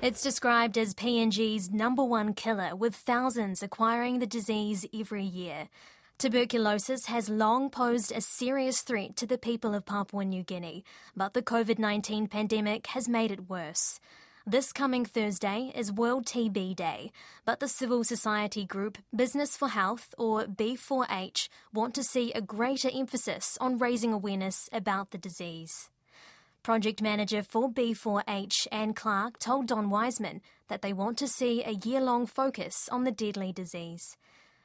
It's described as PNG's number one killer, with thousands acquiring the disease every year. Tuberculosis has long posed a serious threat to the people of Papua New Guinea, but the COVID 19 pandemic has made it worse. This coming Thursday is World TB Day, but the civil society group Business for Health, or B4H, want to see a greater emphasis on raising awareness about the disease. Project manager for B4H, Anne Clark, told Don Wiseman that they want to see a year long focus on the deadly disease.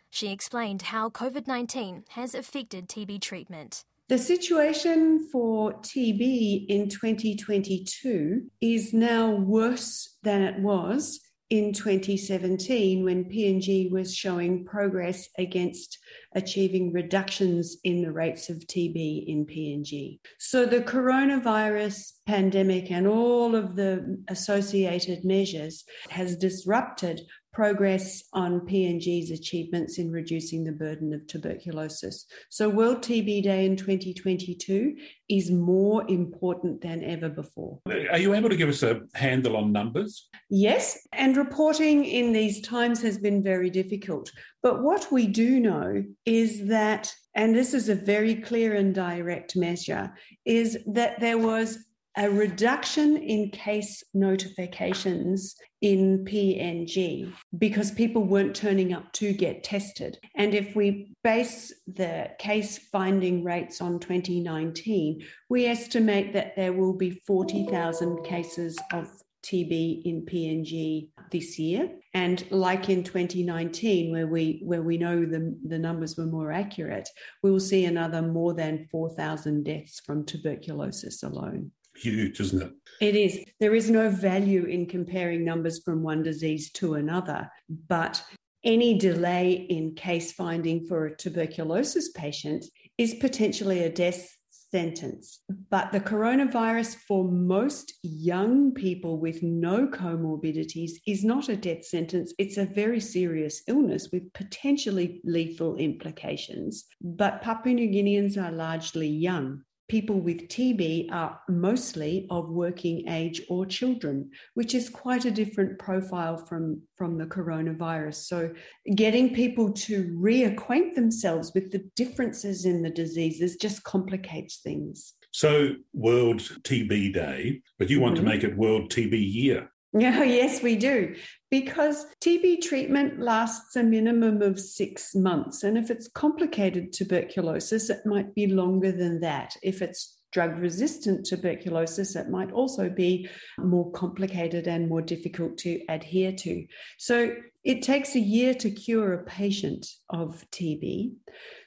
She explained how COVID 19 has affected TB treatment. The situation for TB in 2022 is now worse than it was in 2017 when PNG was showing progress against achieving reductions in the rates of TB in PNG. So the coronavirus pandemic and all of the associated measures has disrupted progress on PNG's achievements in reducing the burden of tuberculosis. So, World TB Day in 2022 is more important than ever before. Are you able to give us a handle on numbers? Yes, and reporting in these times has been very difficult. But what we do know is that, and this is a very clear and direct measure, is that there was a reduction in case notifications in PNG because people weren't turning up to get tested. And if we base the case finding rates on 2019, we estimate that there will be 40,000 cases of TB in PNG this year. And like in 2019, where we where we know the, the numbers were more accurate, we will see another more than 4,000 deaths from tuberculosis alone huge, isn't it? It is. There is no value in comparing numbers from one disease to another, but any delay in case finding for a tuberculosis patient is potentially a death sentence. But the coronavirus for most young people with no comorbidities is not a death sentence. It's a very serious illness with potentially lethal implications. But Papua New Guineans are largely young people with TB are mostly of working age or children, which is quite a different profile from, from the coronavirus. So, getting people to reacquaint themselves with the differences in the diseases just complicates things. So, World TB Day, but you want mm-hmm. to make it World TB Year. Yeah, yes, we do. Because TB treatment lasts a minimum of six months. And if it's complicated tuberculosis, it might be longer than that. If it's drug resistant tuberculosis, it might also be more complicated and more difficult to adhere to. So it takes a year to cure a patient of TB.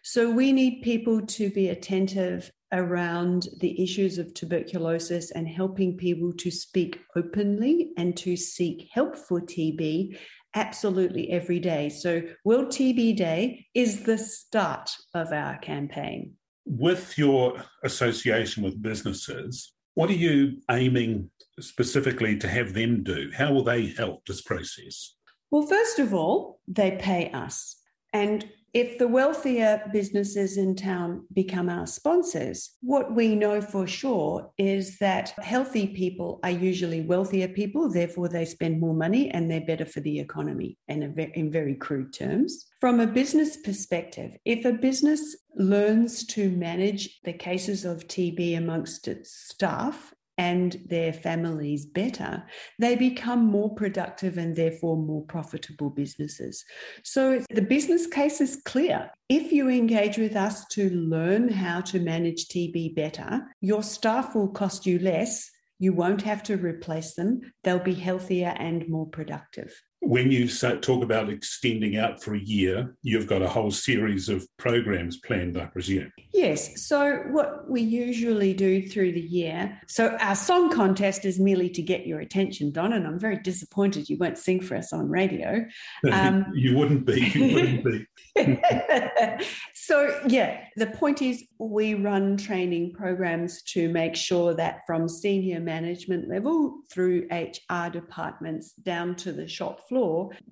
So we need people to be attentive around the issues of tuberculosis and helping people to speak openly and to seek help for TB absolutely every day. So, World TB Day is the start of our campaign. With your association with businesses, what are you aiming specifically to have them do? How will they help this process? Well, first of all, they pay us. And if the wealthier businesses in town become our sponsors, what we know for sure is that healthy people are usually wealthier people, therefore, they spend more money and they're better for the economy, and in very crude terms. From a business perspective, if a business learns to manage the cases of TB amongst its staff and their families better, they become more productive and therefore more profitable businesses. So the business case is clear. If you engage with us to learn how to manage TB better, your staff will cost you less. You won't have to replace them. They'll be healthier and more productive when you talk about extending out for a year, you've got a whole series of programs planned, I presume. Yes. So, what we usually do through the year, so our song contest is merely to get your attention, Don, and I'm very disappointed you won't sing for us on radio. Um, you wouldn't be. You wouldn't be. so, yeah, the point is we run training programs to make sure that from senior management level through HR departments down to the shop floor,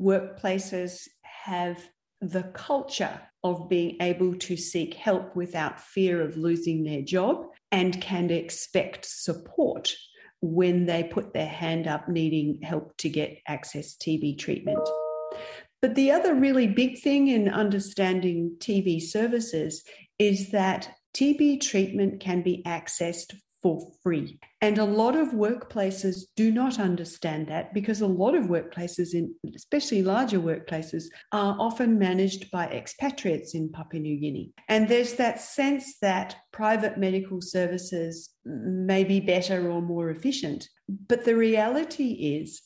workplaces have the culture of being able to seek help without fear of losing their job and can expect support when they put their hand up needing help to get access TB treatment. But the other really big thing in understanding TB services is that TB treatment can be accessed for free. And a lot of workplaces do not understand that because a lot of workplaces, in, especially larger workplaces, are often managed by expatriates in Papua New Guinea. And there's that sense that private medical services may be better or more efficient. But the reality is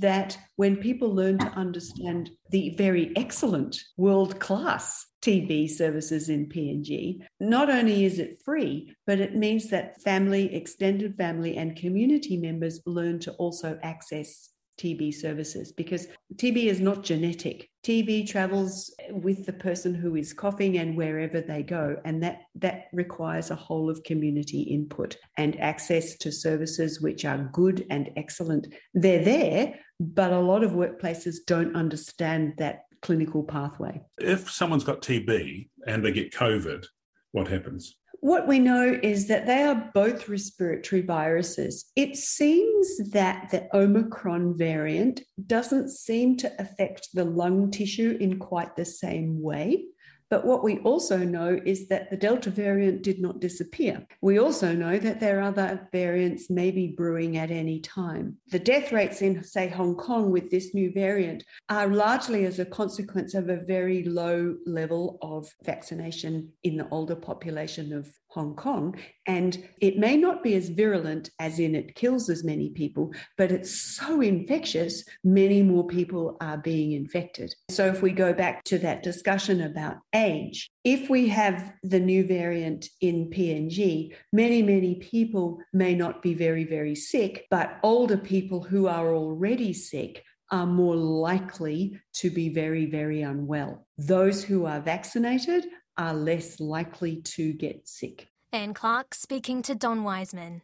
that when people learn to understand the very excellent world class TB services in PNG, not only is it free, but it means that family, extended family, and community members learn to also access TB services because TB is not genetic. TB travels with the person who is coughing and wherever they go. And that, that requires a whole of community input and access to services which are good and excellent. They're there, but a lot of workplaces don't understand that clinical pathway. If someone's got TB and they get COVID, what happens? What we know is that they are both respiratory viruses. It seems that the Omicron variant doesn't seem to affect the lung tissue in quite the same way. But what we also know is that the Delta variant did not disappear. We also know that there are other variants maybe brewing at any time. The death rates in, say, Hong Kong with this new variant are largely as a consequence of a very low level of vaccination in the older population of Hong Kong. And it may not be as virulent as in it kills as many people, but it's so infectious, many more people are being infected. So if we go back to that discussion about age, if we have the new variant in PNG, many, many people may not be very, very sick, but older people who are already sick are more likely to be very, very unwell. Those who are vaccinated are less likely to get sick. Anne Clark speaking to Don Wiseman.